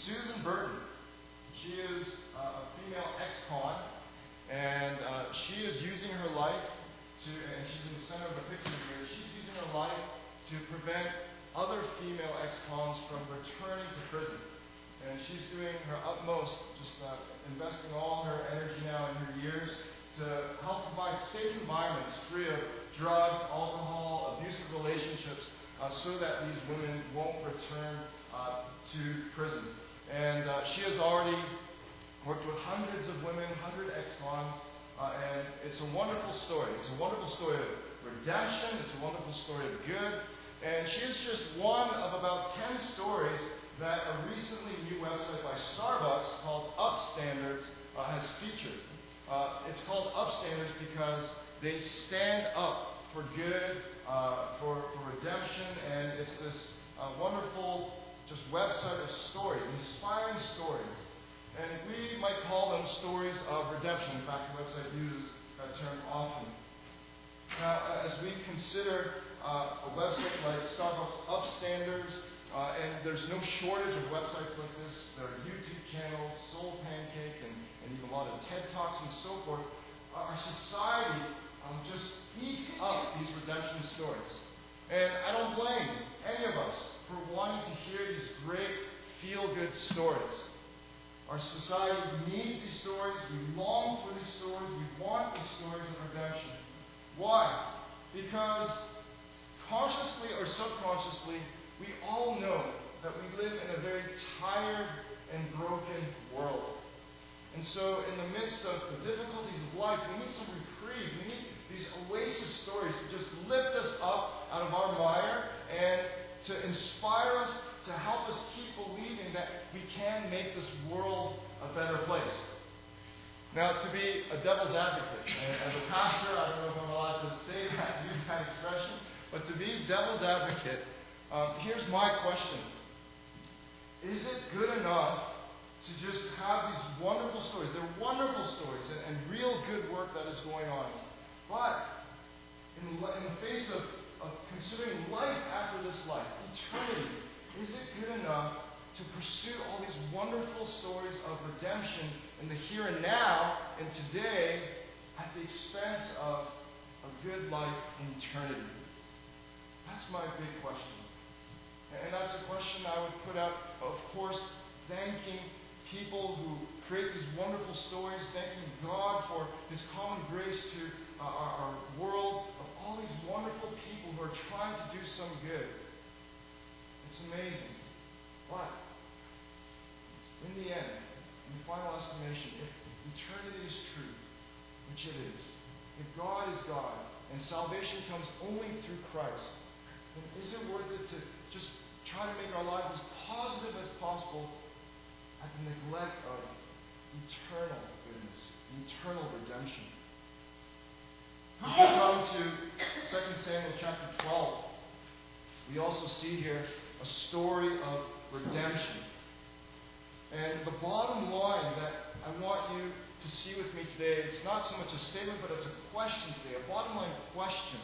Susan Burton. She is uh, a female ex-con, and uh, she is using her life to, and she's in the center of the picture here, she's using her life to prevent other female ex-cons from returning to prison. And she's doing her utmost, just uh, investing all her energy now in her years to help provide safe environments free of drugs, alcohol, abusive relationships, uh, so that these women won't return uh, to prison. And uh, she has already worked with hundreds of women, 100 ex-cons, uh, and it's a wonderful story. It's a wonderful story of redemption. It's a wonderful story of good. And she is just one of about 10 stories that a recently new website by Starbucks called Upstanders uh, has featured. Uh, it's called Upstanders because they stand up for good, uh, for, for redemption, and it's this uh, wonderful just website of stories, inspiring stories. And we might call them stories of redemption. In fact, the website uses that term often. Now, as we consider uh, a website like Starbucks Upstanders, uh, and there's no shortage of websites like this. There are YouTube channels, Soul Pancake, and, and even a lot of TED Talks and so forth. Our society um, just eats up these redemption stories. And I don't blame any of us for wanting to hear these great feel good stories. Our society needs these stories. We long for these stories. We want these stories of redemption. Why? Because consciously or subconsciously, we all know that we live in a very tired and broken world. And so, in the midst of the difficulties of life, we need some reprieve. We need these oasis stories to just lift us up out of our mire and to inspire us, to help us keep believing that we can make this world a better place. Now, to be a devil's advocate, as a pastor, I don't know if I'm allowed to say that, use that expression, but to be devil's advocate, um, here's my question Is it good enough to just have these wonderful stories? They're wonderful stories and, and real good work that is going on. But in, in the face of, of considering life after this life, eternity, is it good enough to pursue all these wonderful stories of redemption in the here and now and today at the expense of a good life in eternity? That's my big question. And that's a question I would put out, of course, thanking people who create these wonderful stories, thanking God for His common grace to uh, our, our world, all these wonderful people who are trying to do some good. It's amazing. But, in the end, in the final estimation, if eternity is true, which it is, if God is God, and salvation comes only through Christ, then is it worth it to just try to make our lives as positive as possible at the neglect of eternal goodness, eternal redemption. We come to 2 Samuel chapter 12, we also see here a story of redemption. And the bottom line that I want you to see with me today, it's not so much a statement, but it's a question today, a bottom line question.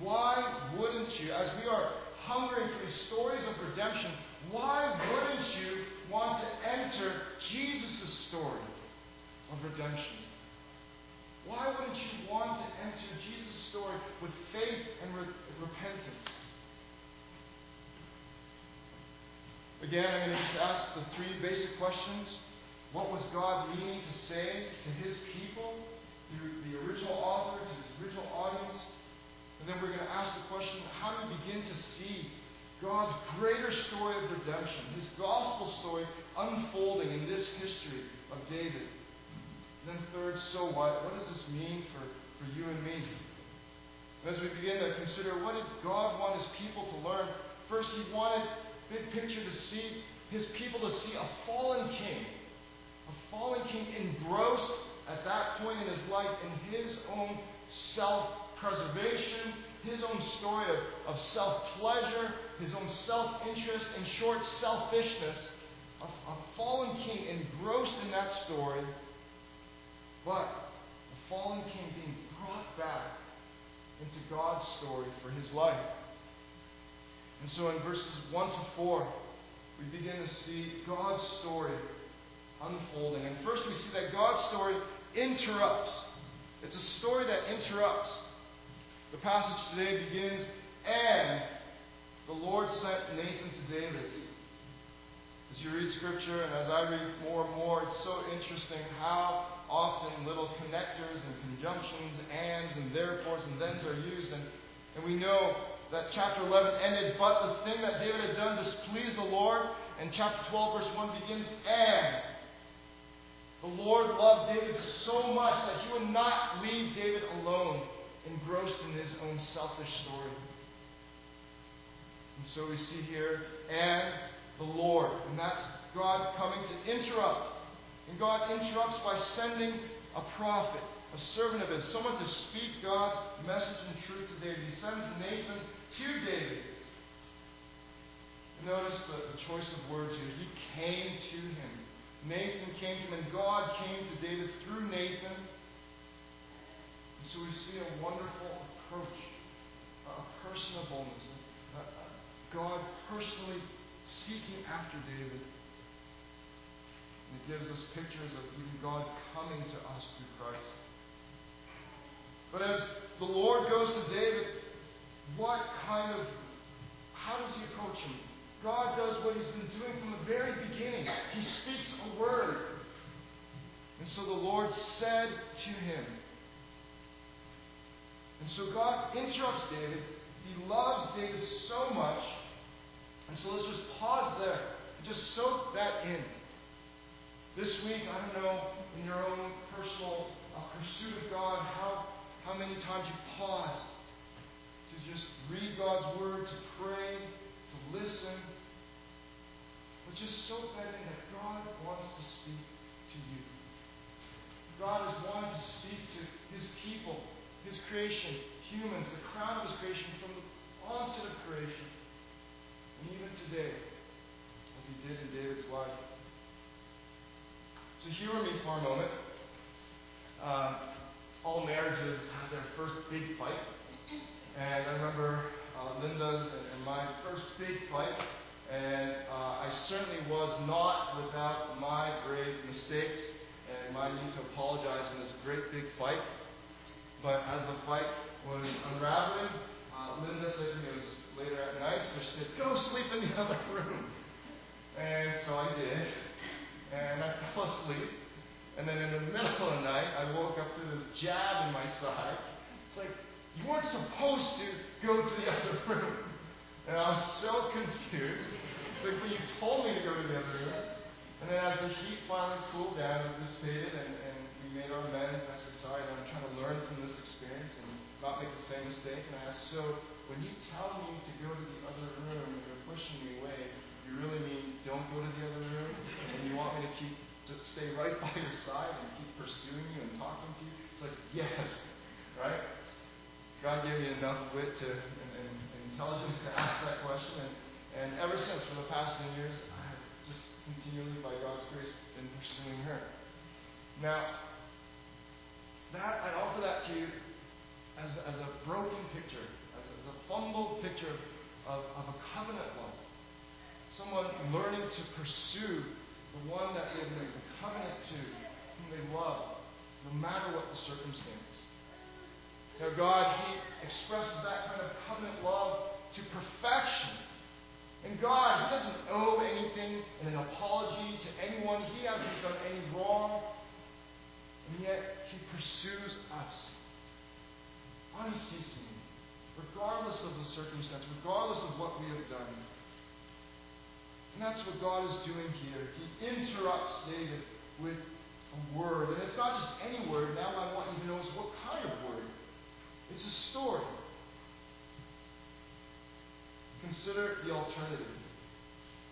Why wouldn't you, as we are hungering for these stories of redemption, why wouldn't you want to enter Jesus' story of redemption? Why wouldn't you want to enter Jesus' story with faith and re- repentance? Again, I'm going to just ask the three basic questions. What was God meaning to say to his people, through the original author, to his original audience? And then we're going to ask the question how do we begin to see God's greater story of redemption, his gospel story unfolding in this history of David? And then, third, so what? What does this mean for, for you and me? As we begin to consider what did God want his people to learn, first, he wanted, big picture, to see his people to see a fallen king. A fallen king engrossed at that point in his life in his own self preservation, his own story of, of self pleasure, his own self interest, in short, selfishness. A, a fallen king engrossed in that story, but a fallen king being brought back into God's story for his life. And so in verses 1 to 4, we begin to see God's story unfolding. And first, we see that God's story interrupts. It's a story that interrupts. The passage today begins, and the Lord sent Nathan to David. As you read Scripture, and as I read more and more, it's so interesting how often little connectors and conjunctions, ands and therefores and thens are used. And, and we know that chapter 11 ended, but the thing that David had done displeased the Lord. And chapter 12, verse 1 begins, and the Lord loved David so much that he would not leave David alone, engrossed in his own selfish story. And so we see here, and the Lord. And that's God coming to interrupt. And God interrupts by sending a prophet, a servant of his, someone to speak God's message and truth to David. He sends Nathan to David. Notice the, the choice of words here. He came to him. Nathan came to him, and God came to David through Nathan. And so we see a wonderful approach, a personableness, a God personally seeking after David. It gives us pictures of even God coming to us through Christ. But as the Lord goes to David, what kind of, how does he approach him? God does what he's been doing from the very beginning. He speaks a word. And so the Lord said to him, and so God interrupts David. He loves David so much. And so let's just pause there and just soak that in. This week, I don't know, in your own personal uh, pursuit of God, how, how many times you paused to just read God's Word, to pray, to listen. But just so that in that God wants to speak to you. God is wanting to speak to His people, His creation, humans, the crown of His creation, from the onset of creation. And even today, as He did in David's life. So humor me for a moment. Um, all marriages have their first big fight. And I remember uh, Linda's and, and, my first big fight. And uh, I certainly was not without my grave mistakes and my need to apologize in this great big fight. But as the fight was unraveling, uh, Linda said to me, it was later at night, so she said, Go sleep in the other room. And so I did and I fell asleep. And then in the middle of the night, I woke up to this jab in my side. It's like, you weren't supposed to go to the other room. And I was so confused. It's like, well, you told me to go to the other room. And then as the heat finally cooled down, it dissipated, and, and we made our amends. And I said, sorry, I'm trying to learn from this experience and not make the same mistake. And I asked, so when you tell me to go to the other room and you're pushing me away, you really mean don't go to the other room? And you want me to keep to stay right by your side and keep pursuing you and talking to you? It's like, yes, right? God gave me enough wit to and, and, and intelligence to ask that question, and, and ever since, for the past 10 years, I have just continually, by God's grace, been pursuing her. Now, that I offer that to you as, as a broken picture, as, as a fumbled picture of, of a covenant love someone learning to pursue the one that they have made a covenant to, whom they love, no matter what the circumstance. Now, God, He expresses that kind of covenant love to perfection. And God, He doesn't owe anything in an apology to anyone. He hasn't done any wrong. And yet, He pursues us unceasingly, regardless of the circumstance, regardless of what we have done. And that's what God is doing here. He interrupts David with a word. And it's not just any word. Now I want you to is what kind of word. It's a story. Consider the alternative.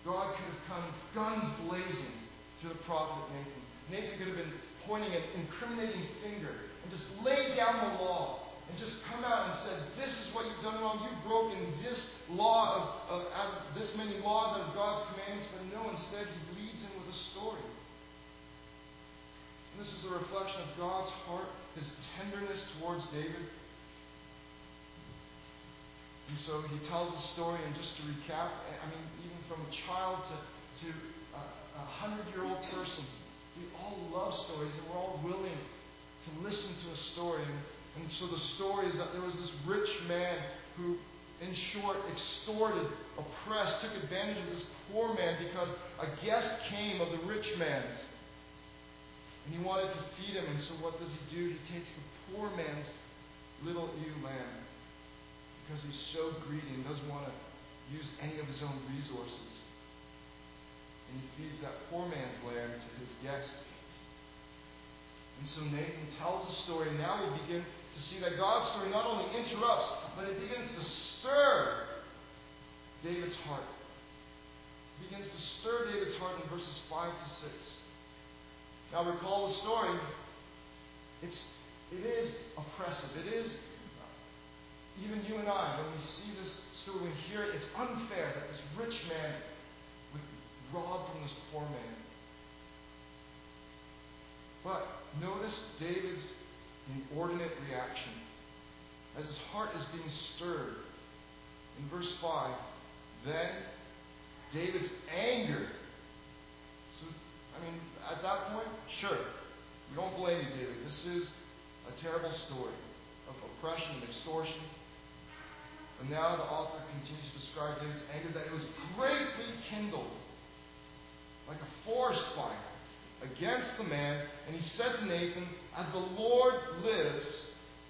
God could have come guns blazing to the prophet Nathan. Nathan could have been pointing an incriminating finger and just laid down the law and just come out and said, This is what you've done wrong. You've broken this law of, of, of this many laws of God's commandments. But no, instead, he leads in with a story. And this is a reflection of God's heart, his tenderness towards David. And so he tells the story, and just to recap, I mean, even from a child to, to a, a hundred year old person, we all love stories, and we're all willing to listen to a story. And, and so the story is that there was this rich man who, in short, extorted, oppressed, took advantage of this poor man because a guest came of the rich man's. And he wanted to feed him, and so what does he do? He takes the poor man's little ewe lamb because he's so greedy and doesn't want to use any of his own resources. And he feeds that poor man's lamb to his guest. And so Nathan tells the story, and now we begin to see that God's story not only interrupts, but it begins to stir David's heart. It begins to stir David's heart in verses 5 to 6. Now recall the story. It's, it is oppressive. It is, even you and I, when we see this story, when we hear it, it's unfair that this rich man would rob from this poor man. But notice David's inordinate reaction as his heart is being stirred. In verse 5, then David's anger. So, I mean, at that point, sure, we don't blame you, David. This is a terrible story of oppression and extortion. And now the author continues to describe David's anger that it was greatly kindled, like a forest fire against the man, and he said to Nathan, As the Lord lives,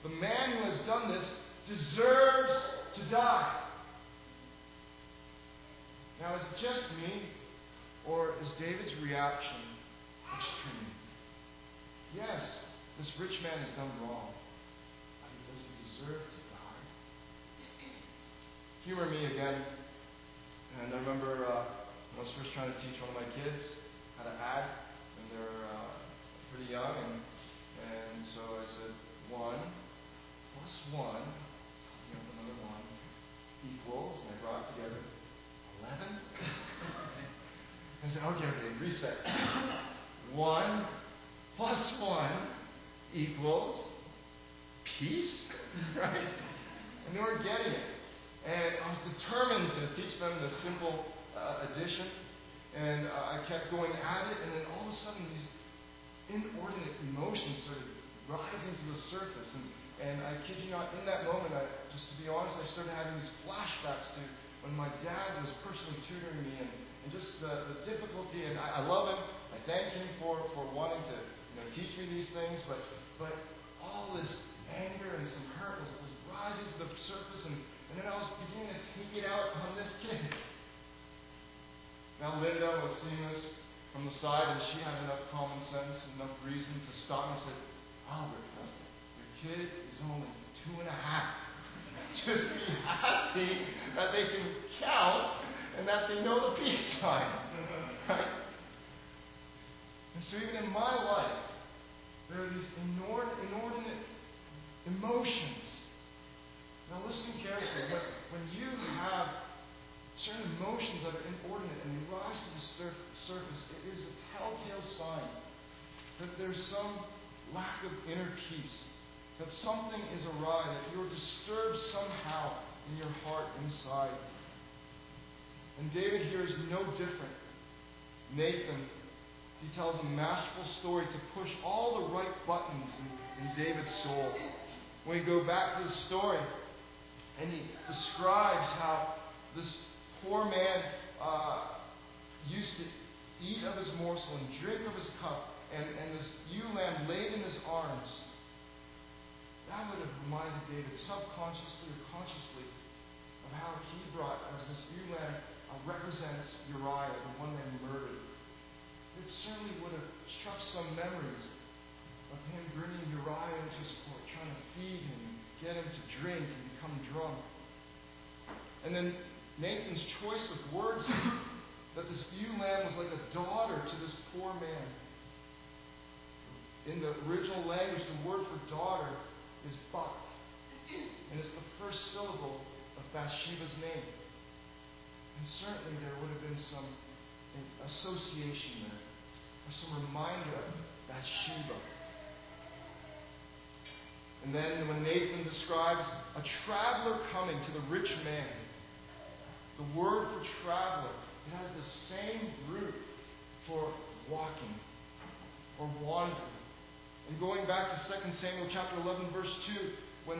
the man who has done this deserves to die. Now, is it just me, or is David's reaction extreme? Yes, this rich man has done wrong, but he deserve to die? Humor me again. And I remember uh, when I was first trying to teach one of my kids how to add and they're uh, pretty young, and and so I said one plus one, you know, another one equals, and I brought it together eleven. I said, okay, okay, reset. one plus one equals peace, right? And they were getting it. And I was determined to teach them the simple uh, addition. And uh, I kept going at it, and then all of a sudden, these inordinate emotions started rising to the surface. And, and I kid you not, in that moment, I, just to be honest, I started having these flashbacks to when my dad was personally tutoring me and, and just the, the difficulty. And I, I love him. I thank him for, for wanting to you know, teach me these things. But, but all this anger and some hurt was, was rising to the surface. And, and then I was beginning to take it out on this kid. Now, Linda was seeing this from the side, and she had enough common sense, and enough reason to stop and said, ah, Albert, your kid is only two and a half. Just be happy that they can count and that they know the peace sign. right? And so, even in my life, there are these inordinate emotions. Now, listen carefully. When you have certain emotions that are inordinate and rise to the surface, it is a telltale sign that there's some lack of inner peace, that something is awry, that you're disturbed somehow in your heart inside. And David here is no different. Nathan, he tells a masterful story to push all the right buttons in, in David's soul. When we go back to the story, and he describes how this poor man uh, used to eat of his morsel and drink of his cup, and, and this ewe lamb laid in his arms, that would have reminded David subconsciously or consciously of how he brought, as this ewe lamb uh, represents Uriah, the one that murdered. It certainly would have struck some memories of him bringing Uriah into his court, trying to feed him, get him to drink and become drunk. And then Nathan's choice of words that this ewe lamb was like a daughter to this poor man. In the original language, the word for daughter is bat. And it's the first syllable of Bathsheba's name. And certainly there would have been some association there, or some reminder of Bathsheba. And then when Nathan describes a traveler coming to the rich man, the word for traveler, it has the same root for walking or wandering. And going back to 2 Samuel chapter 11, verse 2, when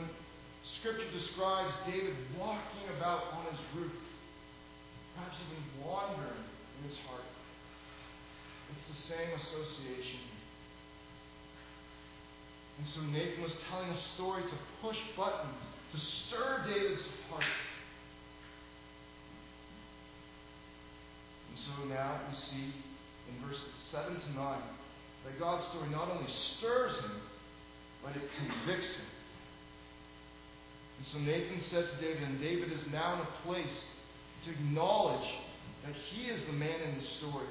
Scripture describes David walking about on his roof, perhaps even wandering in his heart. It's the same association. And so Nathan was telling a story to push buttons, to stir David's heart. And so now we see in verses 7 to 9 that God's story not only stirs him, but it convicts him. And so Nathan said to David, and David is now in a place to acknowledge that he is the man in the story.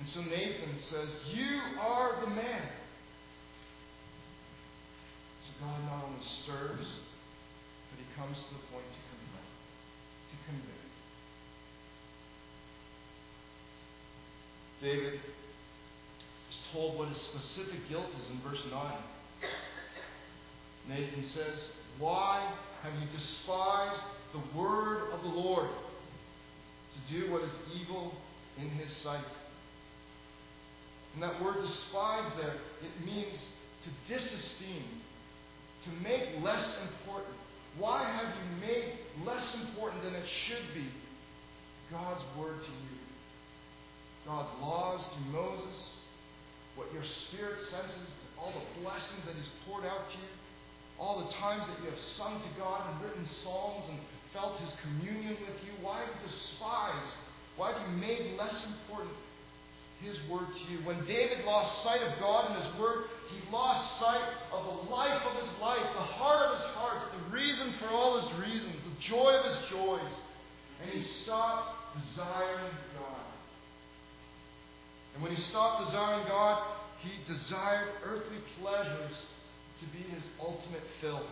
And so Nathan says, You are the man. So God not only stirs, but he comes to the point to convict. To convict. David is told what his specific guilt is in verse 9. Nathan says, Why have you despised the word of the Lord to do what is evil in his sight? And that word despise there, it means to disesteem, to make less important. Why have you made less important than it should be God's word to you? God's laws through Moses, what your spirit senses, all the blessings that He's poured out to you, all the times that you have sung to God and written psalms and felt His communion with you. Why have you despised? Why have you made less important His word to you? When David lost sight of God and His word, he lost sight of the life of his life, the heart of his hearts, the reason for all his reasons, the joy of his joys. And he stopped desiring. And when he stopped desiring God, he desired earthly pleasures to be his ultimate fill.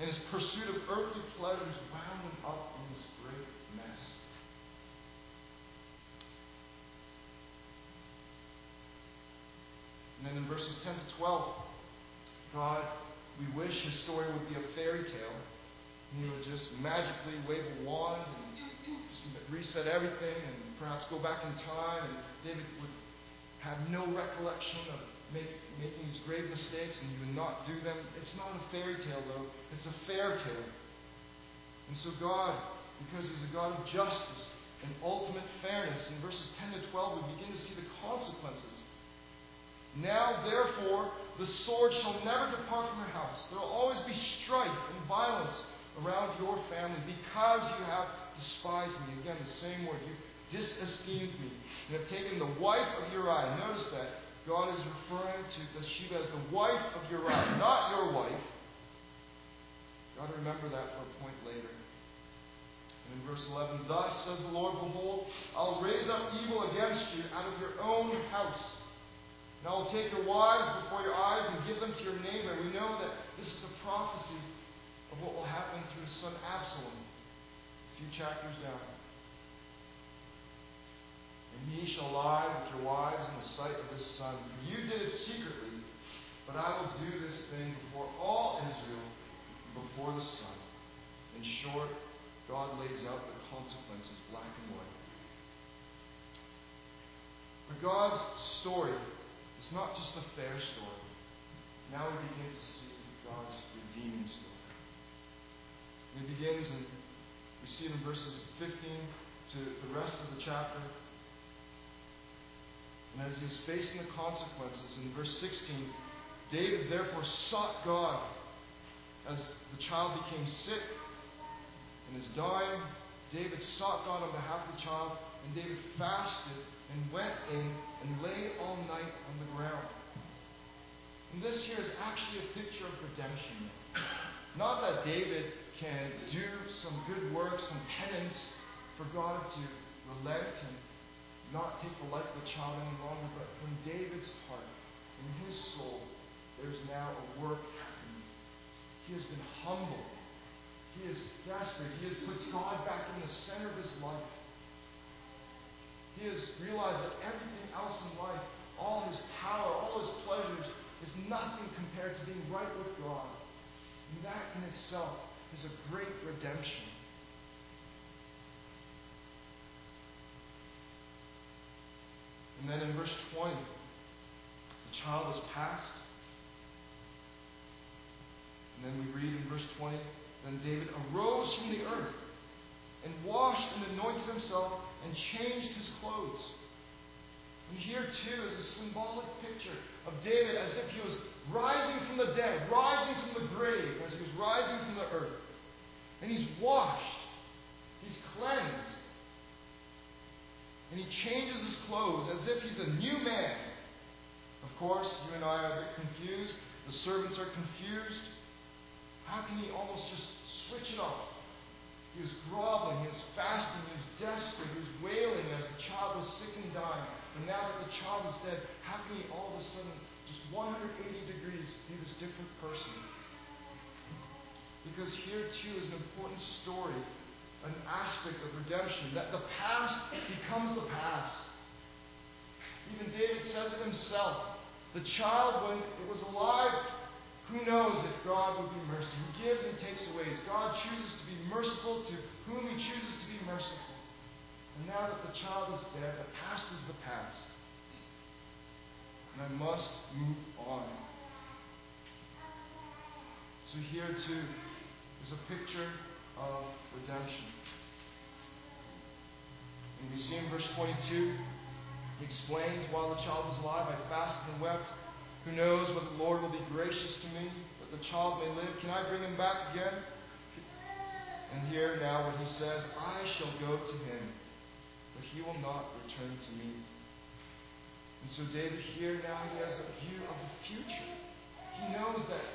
And his pursuit of earthly pleasures wound him up in this great mess. And then in verses 10 to 12, God, we wish his story would be a fairy tale. And know, just magically wave a wand and just reset everything and perhaps go back in time. And David would have no recollection of make, making these grave mistakes and he would not do them. It's not a fairy tale, though. It's a fair tale. And so God, because he's a God of justice and ultimate fairness, in verses 10 to 12, we begin to see the consequences now, therefore, the sword shall never depart from your house. There will always be strife and violence around your family because you have despised me. Again, the same word. You disesteemed me. You have taken the wife of Uriah. Notice that. God is referring to Bathsheba as the wife of Uriah, not your wife. You Got to remember that for a point later. And in verse 11, Thus says the Lord, Behold, I'll raise up evil against you out of your own house. And I will take your wives before your eyes and give them to your neighbor. We know that this is a prophecy of what will happen through his son Absalom, a few chapters down. And ye shall lie with your wives in the sight of this son. For you did it secretly, but I will do this thing before all Israel, before the sun. In short, God lays out the consequences black and white. But God's story is not just a fair story. Now we begin to see God's redeeming story. And it begins, and we see it in verses 15 to the rest of the chapter. And as he is facing the consequences, in verse 16, David therefore sought God as the child became sick and is dying. David sought God on behalf of the child, and David fasted and went in and lay all night on the ground. And this here is actually a picture of redemption. Not that David can do some good work, some penance for God to relent and not take the life of the child any longer, but in David's heart, in his soul, there's now a work happening. He has been humbled. He is desperate. He has put God back in the center of his life. He has realized that everything else in life, all his power, all his pleasures, is nothing compared to being right with God. And that in itself is a great redemption. And then in verse 20, the child is passed. And then we read in verse 20 Then David arose from the earth and washed and anointed himself and changed his clothes. And here, too, is a symbolic picture of David as if he was rising from the dead, rising from the grave, as he was rising from the earth. And he's washed, he's cleansed, and he changes his clothes as if he's a new man. Of course, you and I are a bit confused. The servants are confused. How can he almost just switch it off? He was groveling, he was fasting, he was desperate, he was wailing as the child was sick and dying. And now that the child is dead, how can he all of a sudden, just 180 degrees, be this different person? Because here too is an important story an aspect of redemption, that the past becomes the past. Even David says it himself. The child, when it was alive, who knows if God would be merciful? He gives and takes away. God chooses to be merciful to whom he chooses to be merciful. Now that the child is dead, the past is the past. And I must move on. So here too is a picture of redemption. And we see in verse 22, he explains, While the child was alive, I fasted and wept. Who knows whether the Lord will be gracious to me, that the child may live? Can I bring him back again? And here now what he says, I shall go to him, he will not return to me. And so David here now he has a view of the future. He knows that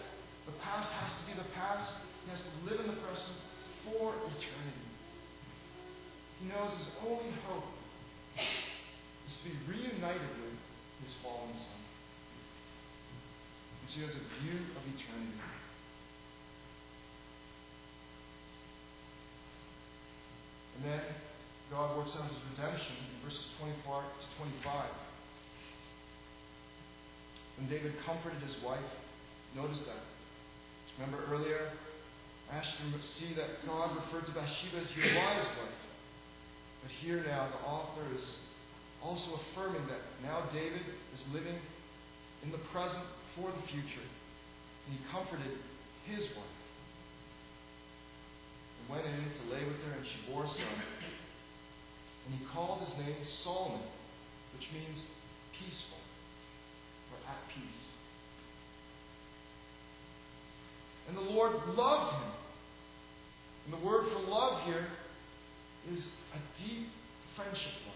the past has to be the past. He has to live in the present for eternity. He knows his only hope is to be reunited with his fallen son. And so he has a view of eternity. And then God works out his redemption in verses 24 to 25. When David comforted his wife, notice that. Remember earlier, I asked you to see that God referred to Bathsheba as Uriah's wife. But here now, the author is also affirming that now David is living in the present for the future. And he comforted his wife. And went in to lay with her, and she bore a son. And he called his name Solomon, which means peaceful or at peace. And the Lord loved him. And the word for love here is a deep friendship love.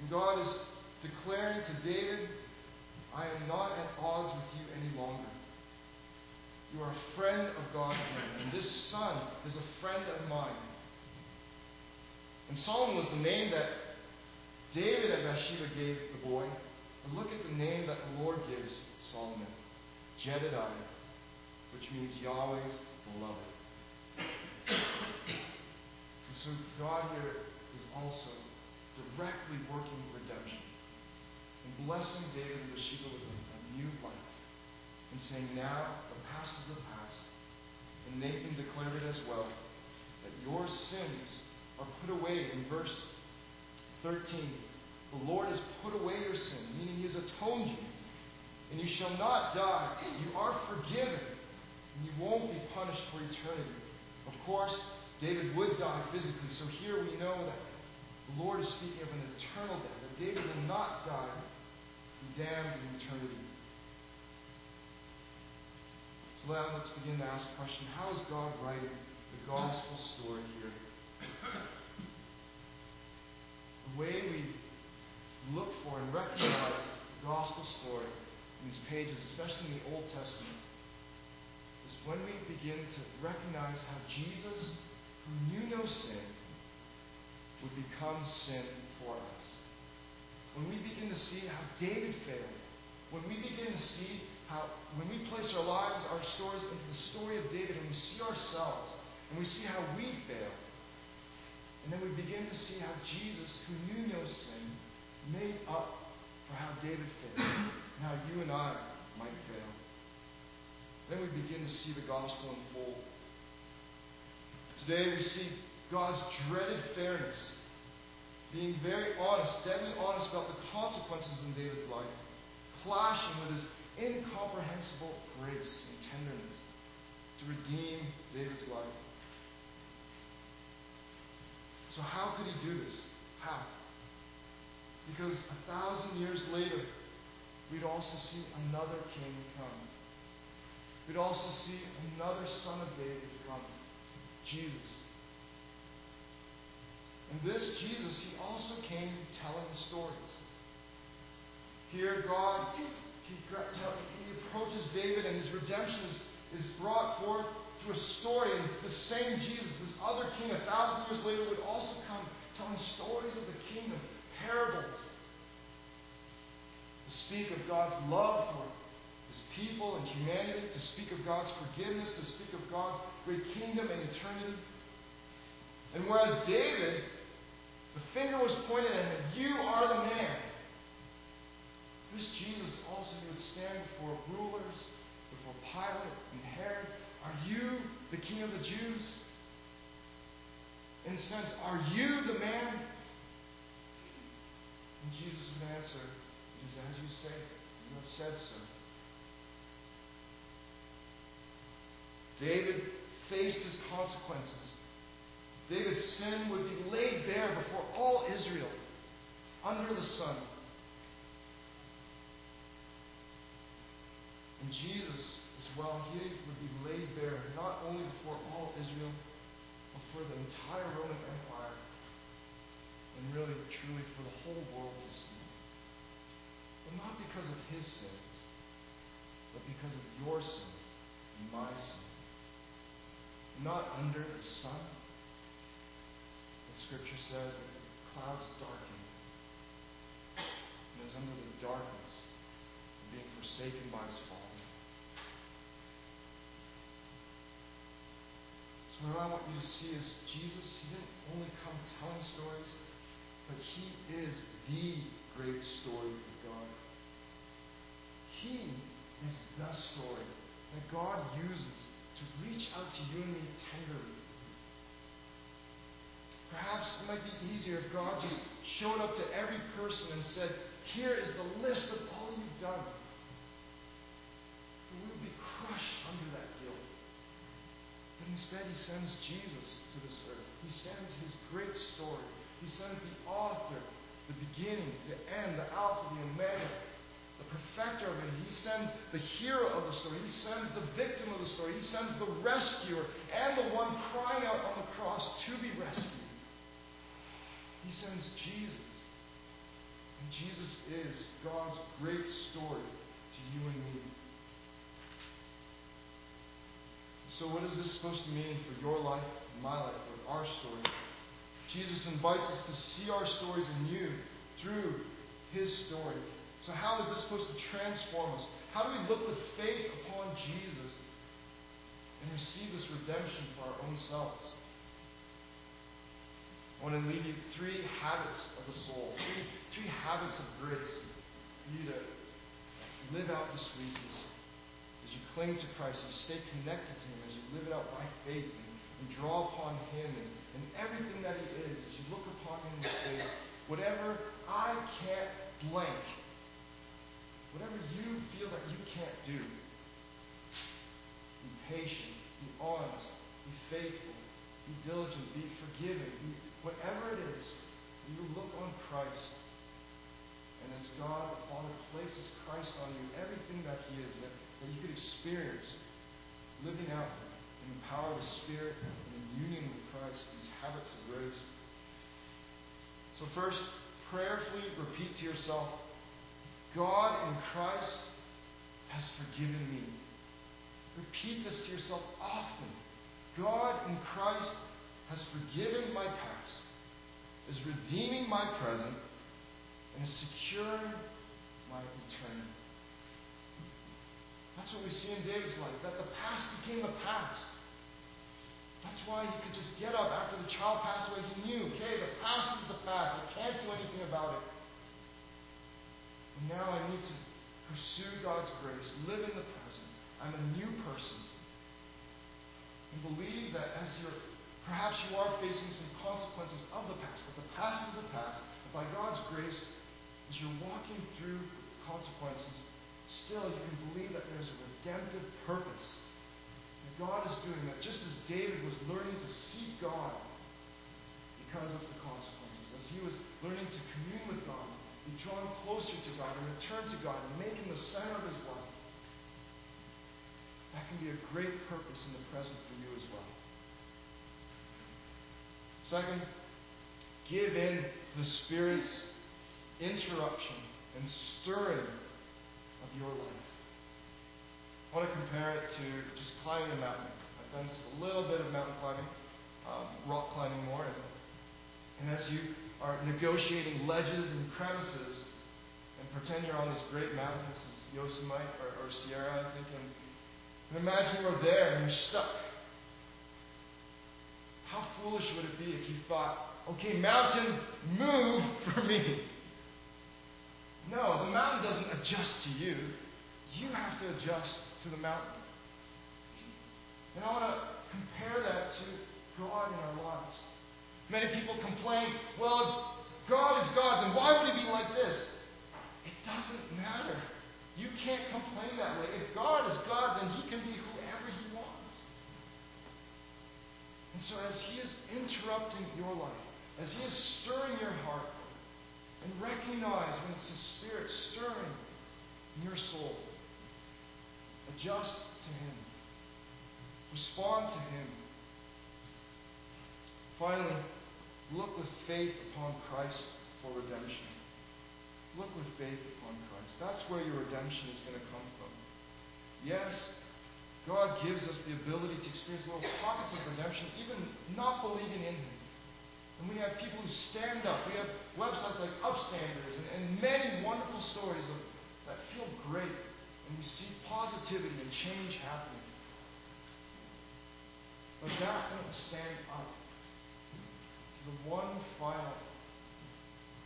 And God is declaring to David, I am not at odds with you any longer. You are a friend of God and this son is a friend of mine. And Solomon was the name that David and Bathsheba gave the boy. But look at the name that the Lord gives Solomon Jedediah, which means Yahweh's beloved. And so God here is also directly working redemption and blessing David and Bathsheba with a, new life and saying, now the past is the past. And Nathan declared it as well that your sins are put away in verse 13. The Lord has put away your sin, meaning He has atoned you. And you shall not die. You are forgiven. And you won't be punished for eternity. Of course, David would die physically. So here we know that the Lord is speaking of an eternal death. That David will not die, be damned in eternity. So now let's begin to ask the question how is God writing the gospel story here? The way we look for and recognize the gospel story in these pages, especially in the Old Testament, is when we begin to recognize how Jesus, who knew no sin, would become sin for us. When we begin to see how David failed, when we begin to see how, when we place our lives, our stories into the story of David, and we see ourselves, and we see how we fail, and then we begin to see how Jesus, who knew no sin, made up for how David failed, and how you and I might fail. then we begin to see the gospel unfold. Today we see God's dreaded fairness, being very honest, deadly honest about the consequences in David's life, clashing with his incomprehensible grace and tenderness to redeem David's life. So, how could he do this? How? Because a thousand years later, we'd also see another king come. We'd also see another son of David come, Jesus. And this Jesus, he also came telling stories. Here, God, he, he approaches David, and his redemption is, is brought forth through a story. The same Jesus, this other king, a thousand years later, would also come telling stories of the kingdom, parables, to speak of God's love for his people and humanity, to speak of God's forgiveness, to speak of God's great kingdom and eternity. And whereas David, the finger was pointed at him, you are the man. This Jesus also would stand before rulers, before Pilate and Herod. Are you the king of the Jews? In a sense, are you the man? And Jesus would answer, It is as you say. You have said so. David faced his consequences. David's sin would be laid bare before all Israel under the sun. And Jesus, as well, he would be laid bare not only before all Israel, but for the entire Roman Empire, and really, truly, for the whole world to see. But not because of his sins, but because of your sin and my sin. Not under the sun. The scripture says that the clouds darkened. And it was under the darkness being forsaken by his Father. So what I want you to see is Jesus, he didn't only come telling stories, but he is the great story of God. He is the story that God uses to reach out to you and me tenderly. Perhaps it might be easier if God just showed up to every person and said, Here is the list of all you've done. We would be crushed under instead, He sends Jesus to this earth. He sends His great story. He sends the author, the beginning, the end, the Alpha, the Omega, the perfecter of it. He sends the hero of the story. He sends the victim of the story. He sends the rescuer and the one crying out on the cross to be rescued. He sends Jesus. And Jesus is God's great story to you and me. So, what is this supposed to mean for your life, my life, for our story? Jesus invites us to see our stories anew through his story. So, how is this supposed to transform us? How do we look with faith upon Jesus and receive this redemption for our own selves? I want to leave you three habits of the soul, three, three habits of grace for you to live out this week as, you cling to Christ, as you stay connected to Him, as you live it out by faith and, and draw upon Him and, and everything that He is, as you look upon Him in faith. Whatever I can't blank, whatever you feel that you can't do, be patient, be honest, be faithful, be diligent, be forgiving, be whatever it is, you look on Christ. And as God, the Father, places Christ on you, everything that He is, that, that you could experience living out in the power of the Spirit and in union with Christ, these habits of grace. So, first, prayerfully repeat to yourself God in Christ has forgiven me. Repeat this to yourself often. God in Christ has forgiven my past, is redeeming my present, and securing my eternity. That's what we see in David's life, that the past became the past. That's why he could just get up after the child passed away. He knew, okay, the past is the past. I can't do anything about it. And now I need to pursue God's grace, live in the present, I'm a new person. And believe that as you're, perhaps you are facing some consequences of the past, but the past is the past. But by God's grace, as you're walking through consequences, still you can believe that there's a redemptive purpose that God is doing. That just as David was learning to seek God because of the consequences, as he was learning to commune with God, be drawn closer to God and return to God and make him the center of his life. That can be a great purpose in the present for you as well. Second, give in to the Spirit's interruption and stirring of your life. I want to compare it to just climbing a mountain. I've done just a little bit of mountain climbing, um, rock climbing more, and, and as you are negotiating ledges and crevices and pretend you're on this great mountain, this is Yosemite or, or Sierra, I think, and, and imagine you're there and you're stuck. How foolish would it be if you thought, okay, mountain, move for me? No, the mountain doesn't adjust to you. You have to adjust to the mountain. And I want to compare that to God in our lives. Many people complain, well, if God is God, then why would he be like this? It doesn't matter. You can't complain that way. If God is God, then he can be whoever he wants. And so as he is interrupting your life, as he is stirring your heart, and recognize when it's the Spirit stirring in your soul. Adjust to Him. Respond to Him. Finally, look with faith upon Christ for redemption. Look with faith upon Christ. That's where your redemption is going to come from. Yes, God gives us the ability to experience little pockets of redemption, even not believing in Him. And we have people who stand up. We have websites like Upstanders and, and many wonderful stories of, that feel great. And we see positivity and change happening. But that won't stand up to the one final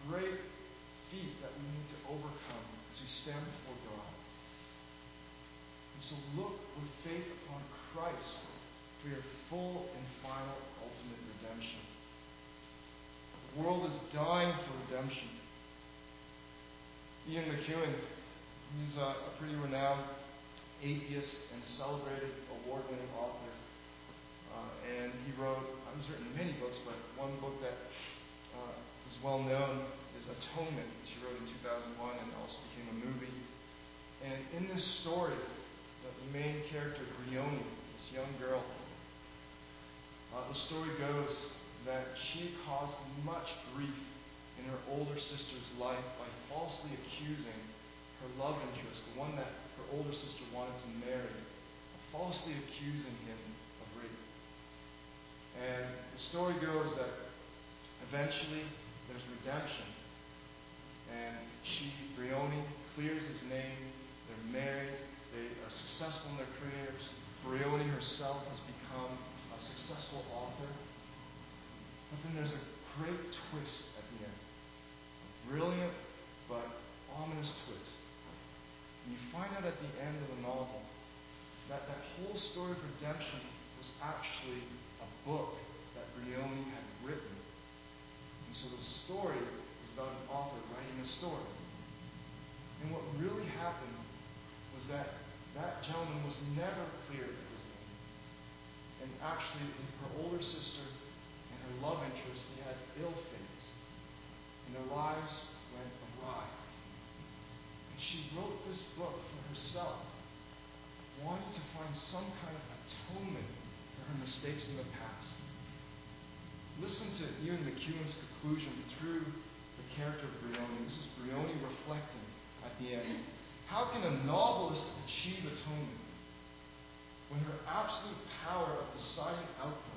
great feat that we need to overcome as we stand before God. And so look with faith upon Christ for your full and final ultimate redemption. The world is dying for redemption. Ian McEwan, he's a, pretty renowned atheist and celebrated award winning author. Uh, and he wrote, he's written many books, but one book that uh, is well known is Atonement, which he wrote in 2001 and also became a movie. And in this story, the, the main character, Briony, this young girl, uh, the story goes that she caused much grief in her older sister's life by falsely accusing her love interest, the one that her older sister wanted to marry, falsely accusing him of rape. And the story goes that eventually there's redemption. And she, Briony, clears his name. They're married. They are successful in their careers. Briony herself has become a successful author. But then there's a great twist at the end. A brilliant but ominous twist. And you find out at the end of the novel that that whole story of redemption was actually a book that Briony had written. And so the story is about an author writing a story. And what really happened was that that gentleman was never cleared of his name. And actually, her older sister her love interest, they had ill fates. And their lives went awry. And she wrote this book for herself, wanting to find some kind of atonement for her mistakes in the past. Listen to Ian McEwan's conclusion through the character of Briony. This is Briony reflecting at the end. How can a novelist achieve atonement when her absolute power of deciding outcomes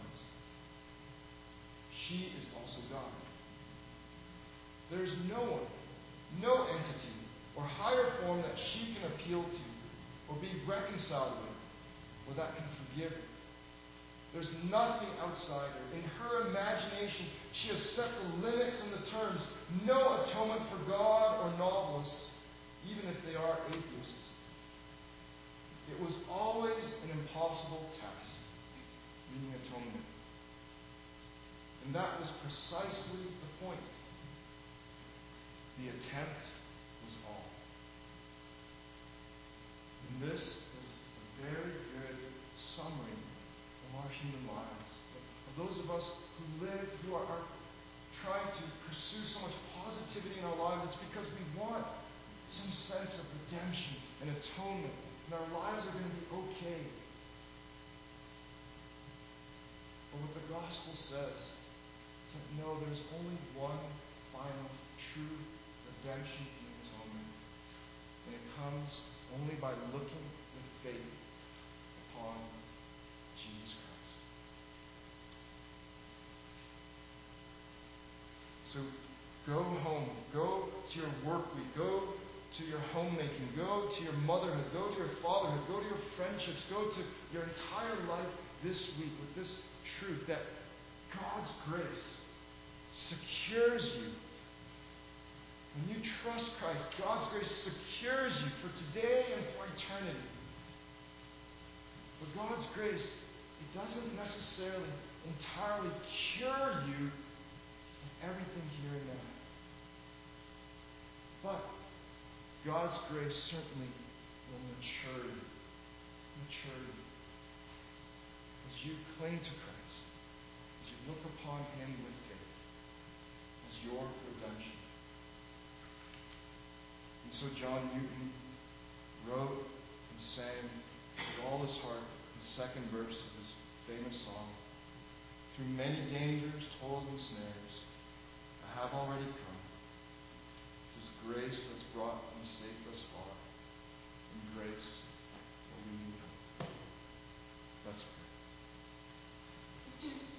she is also God. There is no one, no entity, or higher form that she can appeal to or be reconciled with or that can forgive her. There's nothing outside her. In her imagination, she has set the limits and the terms. No atonement for God or novelists, even if they are atheists. It was always an impossible task, meaning atonement. And that was precisely the point. The attempt was all. And this is a very good summary of our human lives. Of those of us who live, who are, are trying to pursue so much positivity in our lives, it's because we want some sense of redemption and atonement. And our lives are going to be okay. But what the gospel says that no, there's only one final true redemption and atonement. And it comes only by looking with faith upon Jesus Christ. So go home, go to your work week, go to your homemaking, go to your motherhood, go to your fatherhood, go to your friendships, go to your entire life this week with this truth that God's grace secures you. When you trust Christ, God's grace secures you for today and for eternity. But God's grace, it doesn't necessarily entirely cure you of everything here and now. But God's grace certainly will mature you. Mature you. As you cling to Christ, as you look upon Him with it's your redemption. And so John Newton wrote and sang with all his heart the second verse of his famous song Through many dangers, toils, and snares, I have already come. It's His grace that's brought me safe thus far, and grace will lead me. home. That's pray.